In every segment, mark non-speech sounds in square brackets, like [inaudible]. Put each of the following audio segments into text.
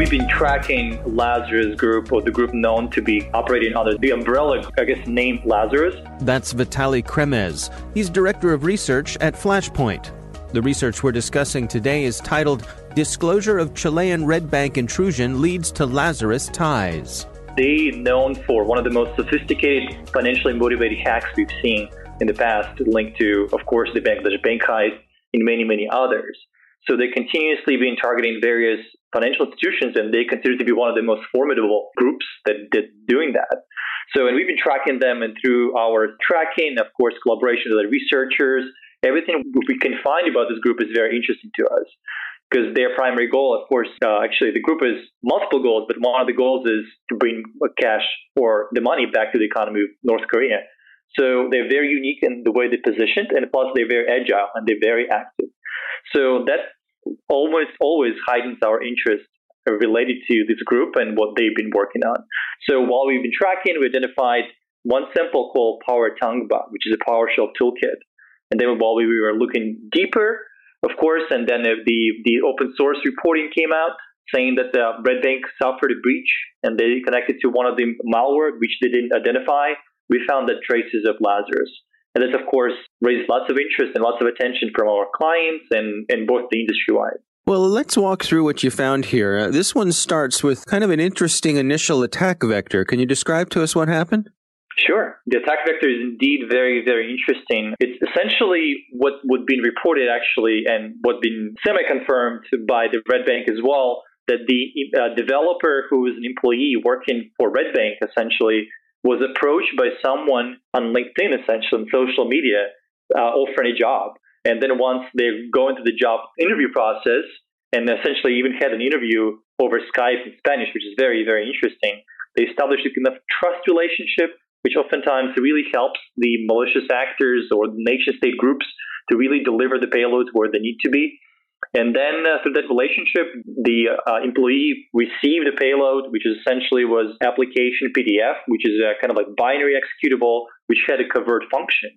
We've been tracking Lazarus Group, or the group known to be operating under the umbrella, I guess, named Lazarus. That's Vitali Kremez. He's director of research at Flashpoint. The research we're discussing today is titled Disclosure of Chilean Redbanc Intrusion Leads to Lazarus Ties. They known for one of the most sophisticated financially motivated hacks we've seen in the past, linked to, of course, the Bangladesh bank heist and many, many others. So they're continuously being targeting various financial institutions, and they consider to be one of the most formidable groups that did doing that. So, and we've been tracking them, and through our tracking, of course, collaboration with the researchers, everything we can find about this group is very interesting to us. Because their primary goal, of course, uh, actually, the group has multiple goals, but one of the goals is to bring cash or the money back to the economy of North Korea. So they're very unique in the way they're positioned, and plus they're very agile and they're very active. So that almost always heightens our interest related to this group and what they've been working on. So while we've been tracking, we identified one sample called Power Tangba, which is a PowerShell toolkit. And then while we were looking deeper, of course, and then the the open source reporting came out saying that the Redbanc suffered a breach and they connected to one of the malware which they didn't identify. We found that traces of Lazarus. And this, of course, raised lots of interest and lots of attention from our clients and, and both the industry wide. Well, let's walk through what you found here. Uh, this one starts with kind of an interesting initial attack vector. Can you describe to us what happened? Sure. The attack vector is indeed very, very interesting. It's essentially what would been reported actually and what been semi-confirmed by the Redbanc as well, that the uh, developer who is an employee working for Redbanc essentially was approached by someone on LinkedIn, essentially on social media, uh, offering a job. And then once they go into the job interview process, and essentially even had an interview over Skype in Spanish, which is very, very interesting, they established a kind of trust relationship, which oftentimes really helps the malicious actors or nation state groups to really deliver the payloads where they need to be. And then uh, through that relationship, the uh, employee received a payload, which essentially was application PDF, which is a kind of like binary executable, which had a covert function.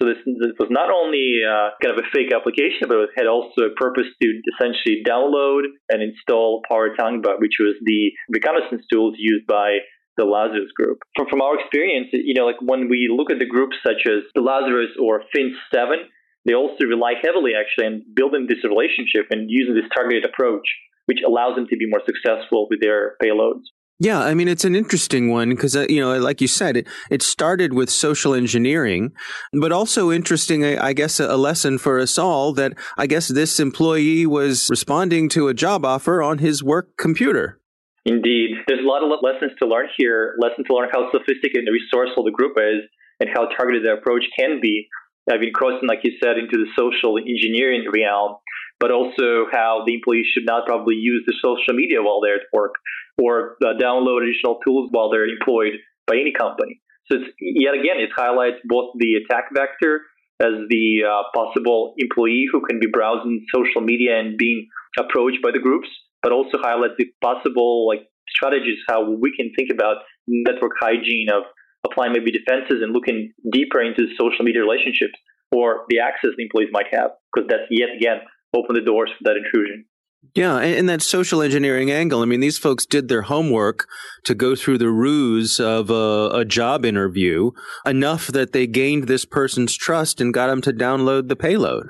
So this, this was not only uh, kind of a fake application, but it had also a purpose to essentially download and install PowerRatankba, which was the reconnaissance tools used by the Lazarus group. From, from our experience, you know, like when we look at the groups such as the Lazarus or Fin7, they also rely heavily actually on building this relationship and using this targeted approach, which allows them to be more successful with their payloads. Yeah, I mean it's an interesting one because uh, you know, like you said, it it started with social engineering, but also interesting, I, I guess, a, a, lesson for us all that I guess this employee was responding to a job offer on his work computer. Indeed, there's a lot of lessons to learn here. Lessons to learn how sophisticated and resourceful the group is, and how targeted the approach can be. I've been crossing, like you said, into the social engineering realm, but also how the employees should not probably use the social media while they're at work or uh, download additional tools while they're employed by any company. So it's, yet again, it highlights both the attack vector as the uh, possible employee who can be browsing social media and being approached by the groups, but also highlights the possible like strategies how we can think about network hygiene of applying maybe defenses and looking deeper into social media relationships or the access the employees might have, because that's yet again open the doors for that intrusion. Yeah, and, that social engineering angle. I mean, these folks did their homework to go through the ruse of a, a, job interview enough that they gained this person's trust and got them to download the payload.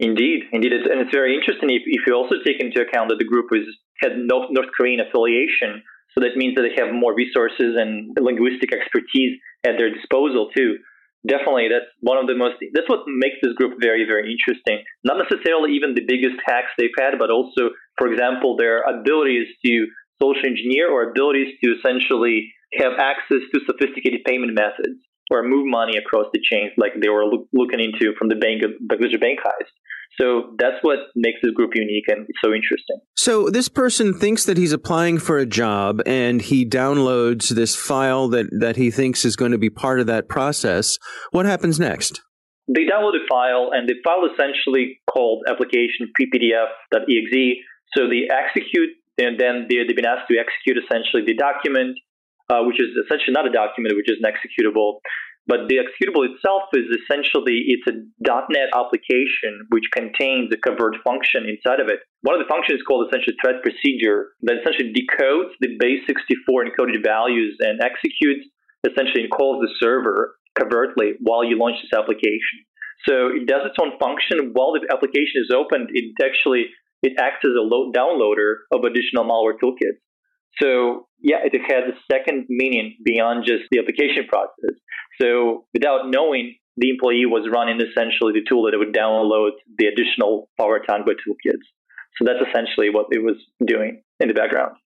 Indeed, indeed, and it's very interesting if, if you also take into account that the group is had North, North Korean affiliation, so that means that they have more resources and linguistic expertise at their disposal too. Definitely that's one of the most that's what makes this group very very interesting. Not necessarily even the biggest hacks they've had but also for example their abilities to social engineer or abilities to essentially have access to sophisticated payment methods or move money across the chains like they were look, looking into from the bank Bangladesh bank heist so that's what makes this group unique and so interesting. So this person thinks that he's applying for a job and he downloads this file that, that he thinks is going to be part of that process. What happens next? They download a file and the file essentially called application ppdf.exe. So they execute and then they've been asked to execute essentially the document, uh, which is essentially not a document, which is an executable. But the executable itself is essentially it's a .NET application which contains a convert function inside of it. One of the functions is called essentially thread procedure that essentially decodes the base 64 encoded values and executes essentially and calls the server covertly while you launch this application. So it does its own function while the application is opened. It actually it acts as a load downloader of additional malware toolkits. So yeah, it has a second meaning beyond just the application process. So without knowing, the employee was running essentially the tool that it would download the additional PowerRatankba toolkits. So that's essentially what it was doing in the background.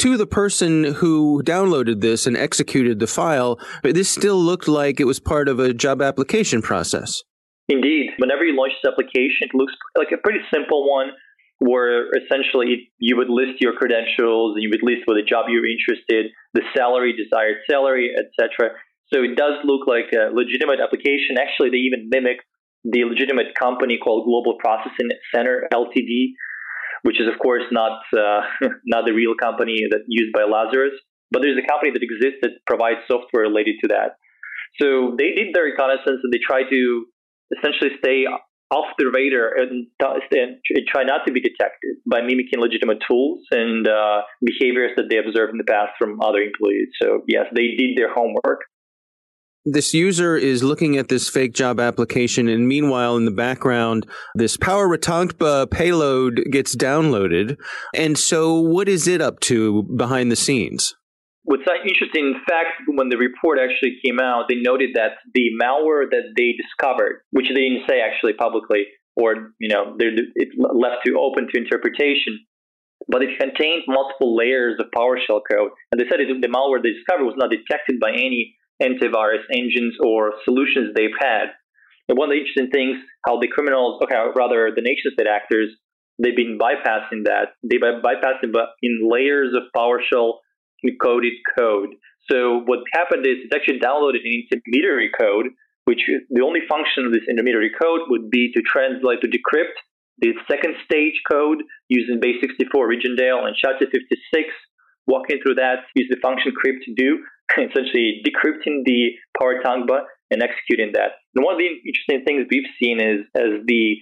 To the person who downloaded this and executed the file, this still looked like it was part of a job application process. Indeed. Whenever you launch this application, it looks like a pretty simple one where essentially you would list your credentials and you would list what the job you're interested, the salary, desired salary, etc. So it does look like a legitimate application. Actually, they even mimic the legitimate company called Global Processing Center Ltd, which is of course not uh, [laughs] not the real company that used by Lazarus, but there's a company that exists that provides software related to that. So they did their reconnaissance and they tried to essentially stay off the radar and, and try not to be detected by mimicking legitimate tools and uh, behaviors that they observed in the past from other employees. So yes, they did their homework this user is looking at this fake job application, and meanwhile, in the background, this PowerRatankba payload gets downloaded. And so, what is it up to behind the scenes? What's interesting, in fact, when the report actually came out, they noted that the malware that they discovered, which they didn't say actually publicly, or you know, it left to open to interpretation, but it contained multiple layers of PowerShell code. And they said it, the malware they discovered was not detected by any antivirus engines or solutions they've had. And one of the interesting things, how the criminals, okay, rather the nation state actors, they've been bypassing that. They bypassed it in layers of PowerShell encoded code. So what happened is it's actually downloaded an intermediary code, which the only function of this intermediary code would be to translate to decrypt the second stage code using base 64 Rijndael and SHA-256 walking through that, use the function crypt to do, [laughs] essentially decrypting the PowerRatankba and executing that. And one of the interesting things we've seen is as the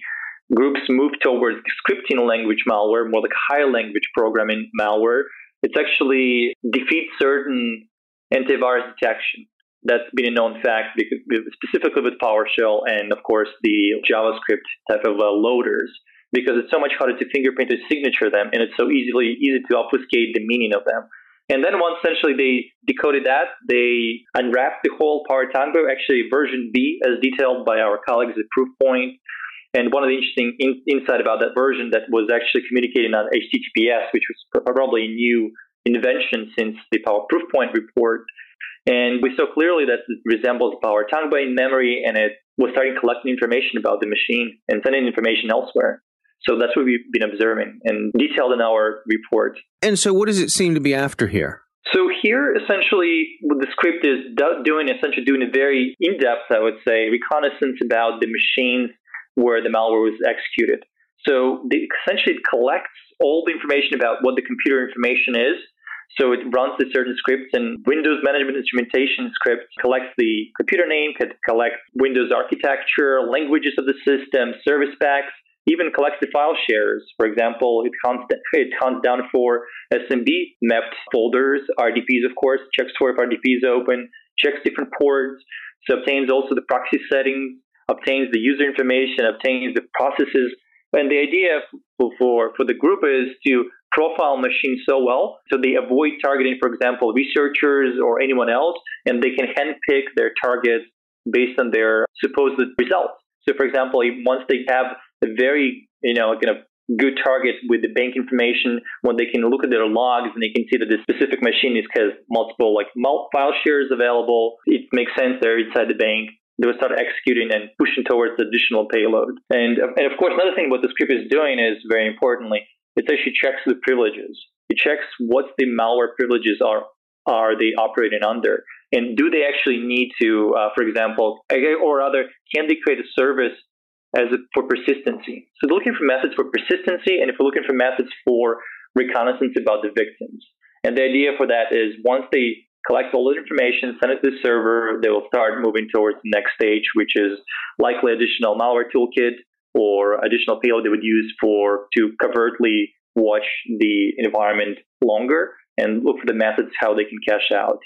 groups move towards scripting language malware, more like high language programming malware, it's actually defeats certain antivirus detection. That's been a known fact, because, specifically with PowerShell and, of course, the JavaScript type of uh, loaders because it's so much harder to fingerprint or signature them, and it's so easily easy to obfuscate the meaning of them. And then once essentially they decoded that, they unwrapped the whole PowerTango, actually version B as detailed by our colleagues at Proofpoint. And one of the interesting in, insight about that version that was actually communicating on HTTPS, which was probably a new invention since the Power Proofpoint report. And we saw clearly that it resembles PowerTango in memory, and it was starting collecting information about the machine and sending information elsewhere. So that's what we've been observing and detailed in our report. And so, what does it seem to be after here? So here, essentially, what the script is doing, essentially doing a very in-depth, I would say, reconnaissance about the machines where the malware was executed. So the, essentially, it collects all the information about what the computer information is. So it runs the certain scripts and Windows Management Instrumentation script collects the computer name, collects Windows architecture, languages of the system, service packs, even collects the file shares. For example, it hunts, it counts down for SMB mapped folders, RDPs, of course, checks for if RDP is open, checks different ports, so obtains also the proxy settings, obtains the user information, obtains the processes. And the idea for, for the group is to profile machines so well so they avoid targeting, for example, researchers or anyone else, and they can handpick their targets based on their supposed results. So, for example, once they have a very, you know, kind of good target with the bank information when they can look at their logs and they can see that the specific machine is has multiple like file shares available. It makes sense they're inside the bank. They will start executing and pushing towards the additional payload. And, and of course, another thing what the script is doing is very importantly, it actually checks the privileges. It checks what the malware privileges are are they operating under, and do they actually need to, uh, for example, or other, can they create a service as a, for persistency. So they're looking for methods for persistency, and if we're looking for methods for reconnaissance about the victims. And the idea for that is once they collect all the information, send it to the server, they will start moving towards the next stage, which is likely additional malware toolkit or additional payload they would use for to covertly watch the environment longer and look for the methods how they can cash out.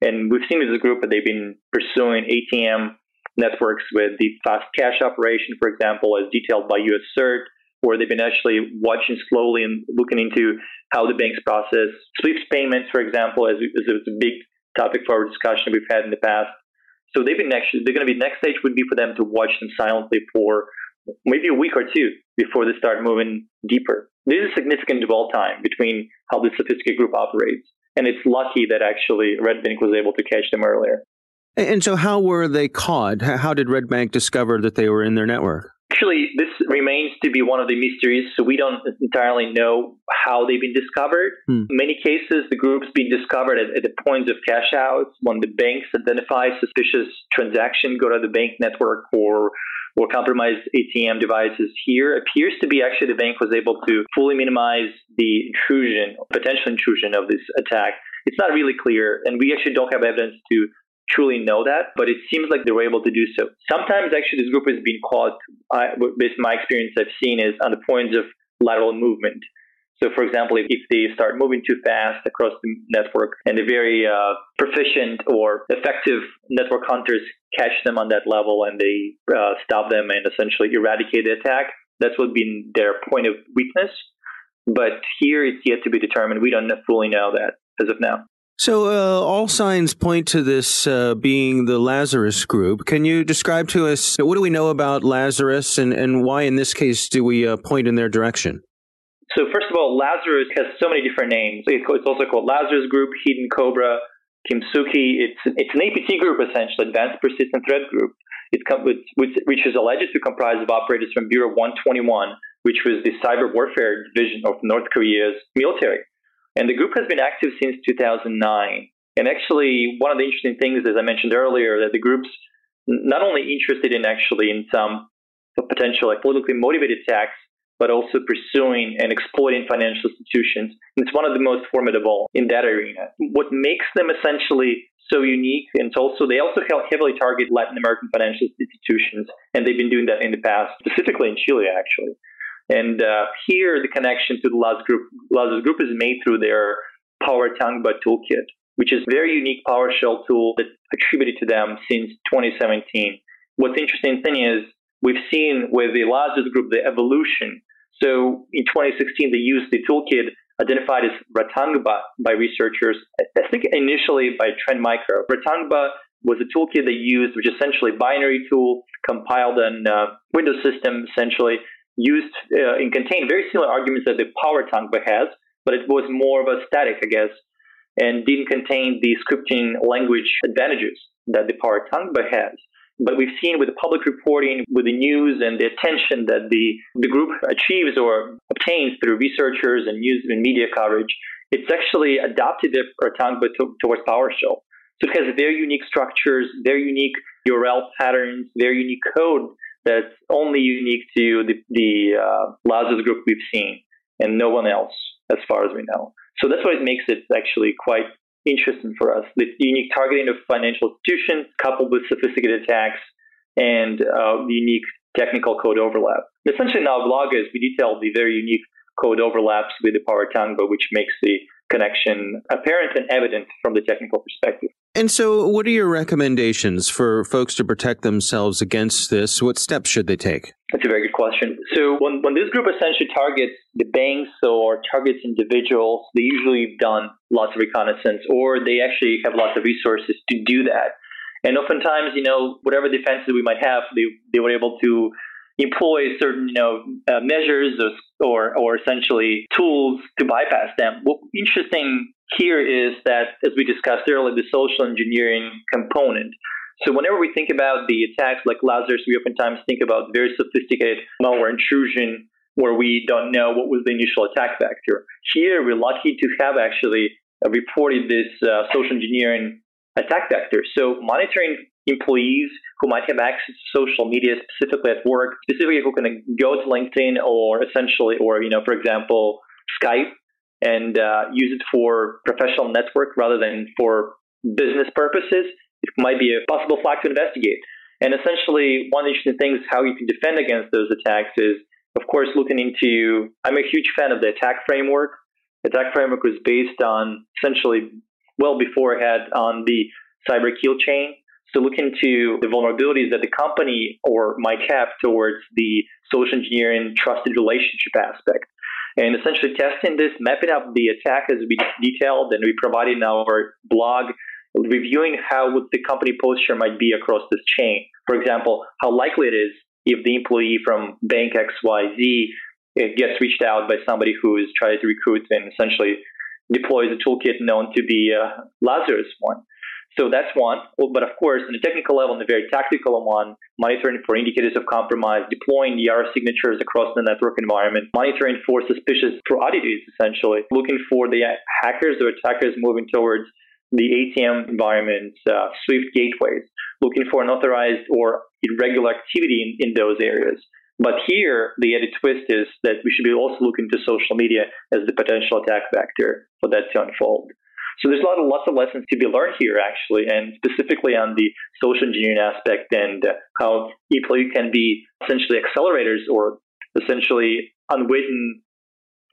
And we've seen a group that they've been pursuing ATM networks with the fast cash operation, for example, as detailed by US CERT, where they've been actually watching slowly and looking into how the banks process SWIFT payments, for example, as, as it's a big topic for our discussion we've had in the past. So they've been actually, they're going to be, next stage would be for them to watch them silently for maybe a week or two before they start moving deeper. There's a significant dwell time between how the sophisticated group operates. And it's lucky that actually Redbanc was able to catch them earlier. And so, how were they caught? How did Redbanc discover that they were in their network? Actually, this remains to be one of the mysteries, so we don't entirely know how they've been discovered. Hmm. In many cases, the group's been discovered at, at the points of cash outs when the banks identify suspicious transaction, go to the bank network or or compromised ATM devices here appears to be actually the bank was able to fully minimize the intrusion, potential intrusion of this attack. It's not really clear, and we actually don't have evidence to truly know that, but it seems like they were able to do so. Sometimes actually this group has been caught, I, based on my experience I've seen, is on the points of lateral movement. So, for example, if, if they start moving too fast across the network and the very uh, proficient or effective network hunters catch them on that level and they uh, stop them and essentially eradicate the attack, that's what been their point of weakness. But here it's yet to be determined. We don't fully know that as of now. So, uh, all signs point to this uh, being the Lazarus group. Can you describe to us what do we know about Lazarus and, and why, in this case, do we uh, point in their direction? So, first of all, Lazarus has so many different names. It's also called Lazarus Group, Hidden Cobra, Kimsuky. It's, it's an APT group, essentially, Advanced Persistent Threat Group. It com- which, which is alleged to comprise of operators from Bureau 121, which was the cyber warfare division of North Korea's military. And the group has been active since 2009. And actually, one of the interesting things, as I mentioned earlier, that the group's not only interested in actually in some potential like politically motivated attacks, but also pursuing and exploiting financial institutions. And it's one of the most formidable in that arena. What makes them essentially so unique, and also they also heavily target Latin American financial institutions, and they've been doing that in the past, specifically in Chile, actually. And uh, here, the connection to the Lazarus group, Lazarus group is made through their PowerTango toolkit, which is a very unique PowerShell tool that attributed to them since 2017. What's interesting thing is we've seen with the Lazarus group the evolution. So in 2016, they used the toolkit identified as Ratankba by researchers, I think initially by Trend Micro. Ratankba was a toolkit they used, which is essentially a binary tool compiled on uh, Windows system, essentially used uh, and contained very similar arguments that the PowerRatankba has, but it was more of a static, I guess, and didn't contain the scripting language advantages that the PowerRatankba has. But we've seen with the public reporting, with the news and the attention that the, the group achieves or obtains through researchers and news and media coverage, it's actually adopted the Ratankba to, towards PowerShell. So it has very unique structures, very unique URL patterns, very unique code that's only unique to the, the uh, Lazarus group we've seen and no one else as far as we know. So that's why it makes it actually quite interesting for us. The unique targeting of financial institutions coupled with sophisticated attacks and uh, the unique technical code overlap. Essentially, in our blog is we detail the very unique code overlaps with the PowerRatankba, which makes the connection apparent and evident from the technical perspective. And so, what are your recommendations for folks to protect themselves against this? What steps should they take? That's a very good question. So, when, when this group essentially targets the banks or targets individuals, they usually have done lots of reconnaissance or they actually have lots of resources to do that. And oftentimes, you know, whatever defenses we might have, they, they were able to employ certain, you know, uh, measures or, or essentially tools to bypass them. What's interesting here is that, as we discussed earlier, the social engineering component. So whenever we think about the attacks like Lazarus, we oftentimes think about very sophisticated malware intrusion where we don't know what was the initial attack vector. Here, we're lucky to have actually reported this uh, social engineering attack vector. So monitoring employees who might have access to social media specifically at work, specifically who can go to LinkedIn or essentially, or, you know, for example, Skype and uh, use it for professional network rather than for business purposes, it might be a possible flag to investigate. And essentially, one interesting thing is how you can defend against those attacks is, of course, looking into. I'm a huge fan of the ATT&CK framework. The ATT&CK framework was based on essentially well beforehand on the cyber kill chain. So look into the vulnerabilities that the company or might have towards the social engineering trusted relationship aspect. And essentially testing this, mapping out the attack as we detailed and we provided in our blog, reviewing how the company posture might be across this chain. For example, how likely it is if the employee from bank XYZ uh, gets reached out by somebody who is trying to recruit and essentially deploys a toolkit known to be a Lazarus one. So that's one. But of course, on the technical level, on the very tactical one, monitoring for indicators of compromise, deploying ER signatures across the network environment, monitoring for suspicious oddities, essentially, looking for the hackers or attackers moving towards the ATM environment, uh, Swift gateways, looking for unauthorized or irregular activity in, in those areas. But here, the added twist is that we should be also looking to social media as the potential attack vector for that to unfold. So there's a lot of lots of lessons to be learned here, actually, and specifically on the social engineering aspect and how employees can be essentially accelerators or essentially unwitting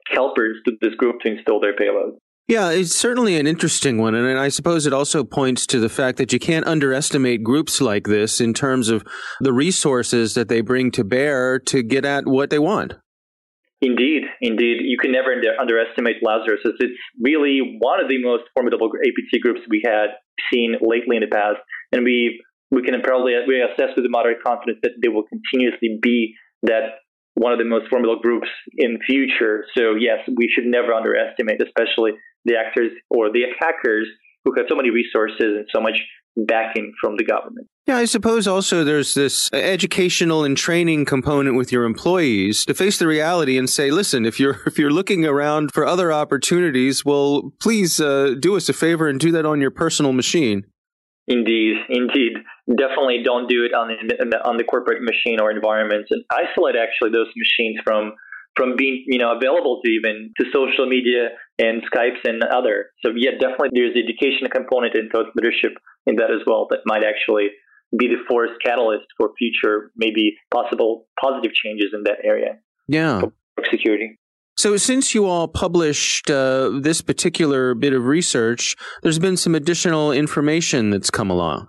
helpers to this group to install their payload. Yeah, it's certainly an interesting one. And I suppose it also points to the fact that you can't underestimate groups like this in terms of the resources that they bring to bear to get at what they want. Indeed, indeed. You can never underestimate Lazarus. It's really one of the most formidable APT groups we had seen lately in the past. And we, we can probably we assess with moderate confidence that they will continuously be that one of the most formidable groups in future. So yes, we should never underestimate, especially the actors or the attackers who have so many resources and so much backing from the government. Yeah, I suppose also there's this educational and training component with your employees to face the reality and say, listen, if you're [laughs] if you're looking around for other opportunities, well, please uh, do us a favor and do that on your personal machine. Indeed, indeed, definitely don't do it on the, on the corporate machine or environments, and isolate actually those machines from from being you know available to even to social media and Skypes and other. So yeah, definitely there's the education component and thought leadership in that as well that might actually be the force catalyst for future maybe possible positive changes in that area. Yeah. security. So, since you all published uh, this particular bit of research, there's been some additional information that's come along.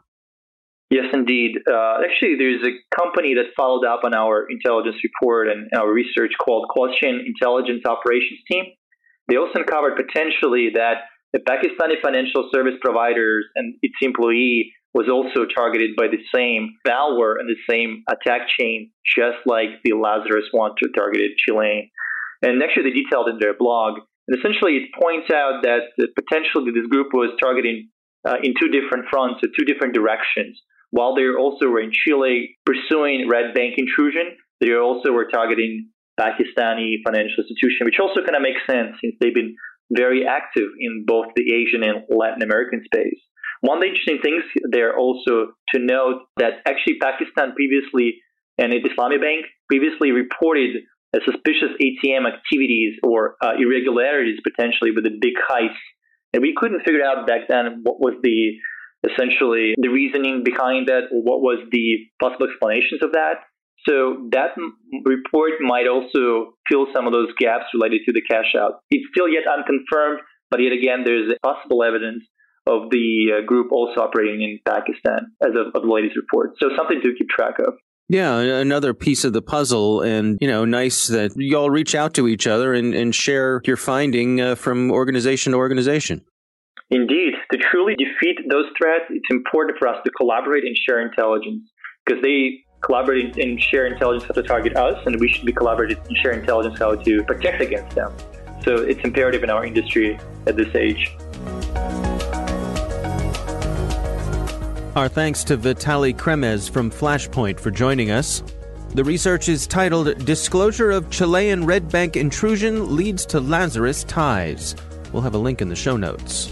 Yes, indeed. Uh, actually, there's a company that followed up on our intelligence report and our research called Question Intelligence Operations Team. They also uncovered potentially that the Pakistani financial service providers and its employee was also targeted by the same malware and the same attack chain, just like the Lazarus one to targeted Chilean. And actually, they detailed in their blog. And essentially, it points out that potentially this group was targeting uh, in two different fronts, or two different directions. While they also were in Chile pursuing Redbanc intrusion, they also were targeting Pakistani financial institution, which also kind of makes sense since they've been very active in both the Asian and Latin American space. One of the interesting things there also to note that actually Pakistan previously and Islamic Bank previously reported suspicious ATM activities or uh, irregularities potentially with a big heist. And we couldn't figure out back then what was the essentially the reasoning behind that or what was the possible explanations of that. So that report might also fill some of those gaps related to the cash out. It's still yet unconfirmed, but yet again, there's possible evidence of the uh, group also operating in Pakistan as of, of the latest report. So something to keep track of. Yeah, another piece of the puzzle, and you know, nice that you all reach out to each other and, and share your finding uh, from organization to organization. Indeed, to truly defeat those threats, it's important for us to collaborate and share intelligence because they collaborate and share intelligence how to target us, and we should be collaborating and share intelligence how to protect against them. So it's imperative in our industry at this age. Our thanks to Vitali Kremez from Flashpoint for joining us. The research is titled Disclosure of Chilean Redbanc Intrusion Leads to Lazarus Ties. We'll have a link in the show notes.